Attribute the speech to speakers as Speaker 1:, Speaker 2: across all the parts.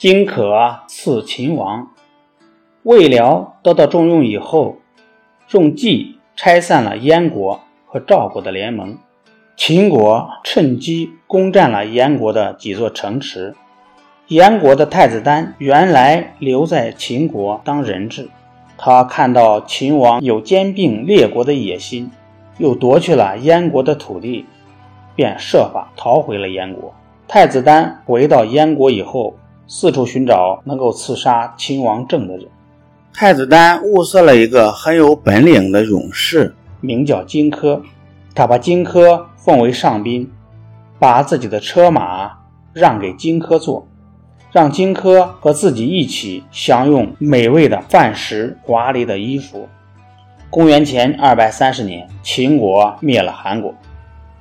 Speaker 1: 荆轲刺秦王。魏辽得到重用以后，用计拆散了燕国和赵国的联盟。秦国趁机攻占了燕国的几座城池。燕国的太子丹原来留在秦国当人质，他看到秦王有兼并列国的野心，又夺去了燕国的土地。便设法逃回了燕国。太子丹回到燕国以后，四处寻找能够刺杀秦王政的人。太子丹物色了一个很有本领的勇士，名叫荆轲。他把荆轲奉为上宾，把自己的车马让给荆轲坐，让荆轲和自己一起享用美味的饭食、华丽的衣服。公元前二百三十年，秦国灭了韩国。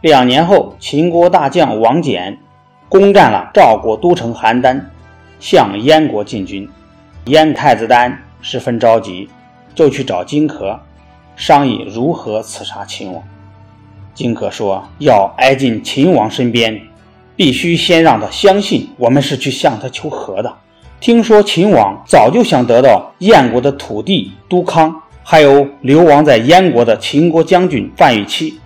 Speaker 1: 两年后，秦国大将王翦攻占了赵国都城邯郸，向燕国进军。燕太子丹十分着急，就去找荆轲，商议如何刺杀秦王。荆轲说：“要挨近秦王身边，必须先让他相信我们是去向他求和的。听说秦王早就想得到燕国的土地都康，还有流亡在燕国的秦国将军范玉期。”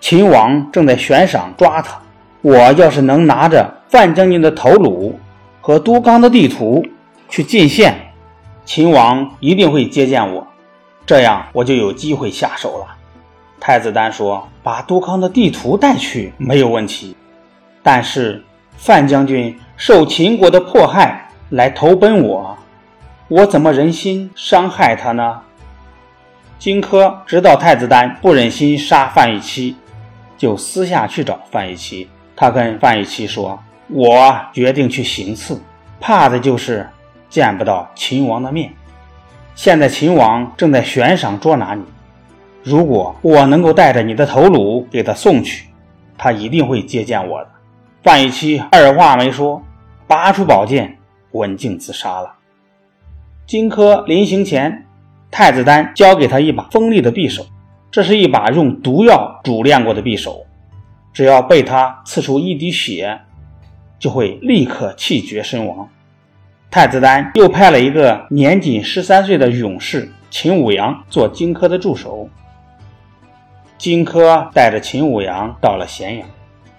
Speaker 1: 秦王正在悬赏抓他，我要是能拿着范将军的头颅和都康的地图去进献，秦王一定会接见我，这样我就有机会下手了。太子丹说：“把都康的地图带去没有问题，但是范将军受秦国的迫害来投奔我，我怎么忍心伤害他呢？”荆轲知道太子丹不忍心杀范玉期。就私下去找范玉琪，他跟范玉琪说：“我决定去行刺，怕的就是见不到秦王的面。现在秦王正在悬赏捉拿你，如果我能够带着你的头颅给他送去，他一定会接见我的。”范玉琪二话没说，拔出宝剑，刎颈自杀了。荆轲临行前，太子丹交给他一把锋利的匕首。这是一把用毒药煮炼过的匕首，只要被他刺出一滴血，就会立刻气绝身亡。太子丹又派了一个年仅十三岁的勇士秦舞阳做荆轲的助手。荆轲带着秦舞阳到了咸阳，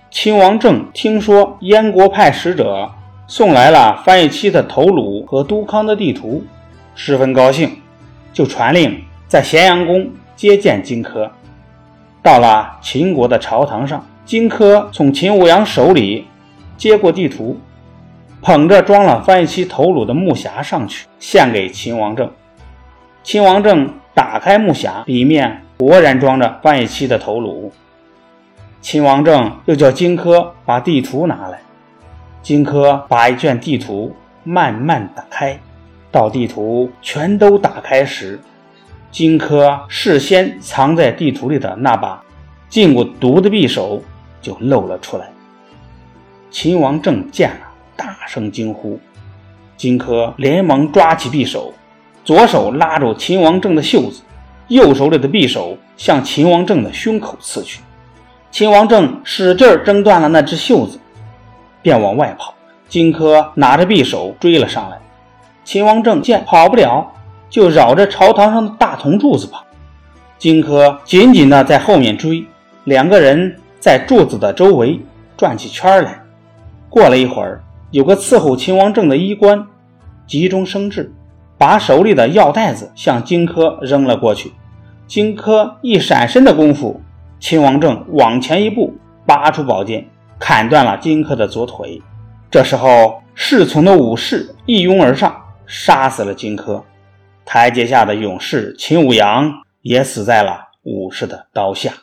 Speaker 1: 秦王政听说燕国派使者送来了范玉期的头颅和都康的地图，十分高兴，就传令在咸阳宫。接见荆轲，到了秦国的朝堂上，荆轲从秦舞阳手里接过地图，捧着装了范玉期头颅的木匣上去，献给秦王政。秦王政打开木匣，里面果然装着范玉期的头颅。秦王政又叫荆轲把地图拿来，荆轲把一卷地图慢慢打开，到地图全都打开时。荆轲事先藏在地图里的那把浸过毒的匕首就露了出来。秦王政见了，大声惊呼。荆轲连忙抓起匕首，左手拉住秦王政的袖子，右手里的匕首向秦王政的胸口刺去。秦王政使劲挣断了那只袖子，便往外跑。荆轲拿着匕首追了上来。秦王政见跑不了。就绕着朝堂上的大铜柱子跑，荆轲紧紧地在后面追，两个人在柱子的周围转起圈来。过了一会儿，有个伺候秦王政的衣冠急中生智，把手里的药袋子向荆轲扔了过去。荆轲一闪身的功夫，秦王政往前一步，拔出宝剑，砍断了荆轲的左腿。这时候，侍从的武士一拥而上，杀死了荆轲。台阶下的勇士秦舞阳也死在了武士的刀下。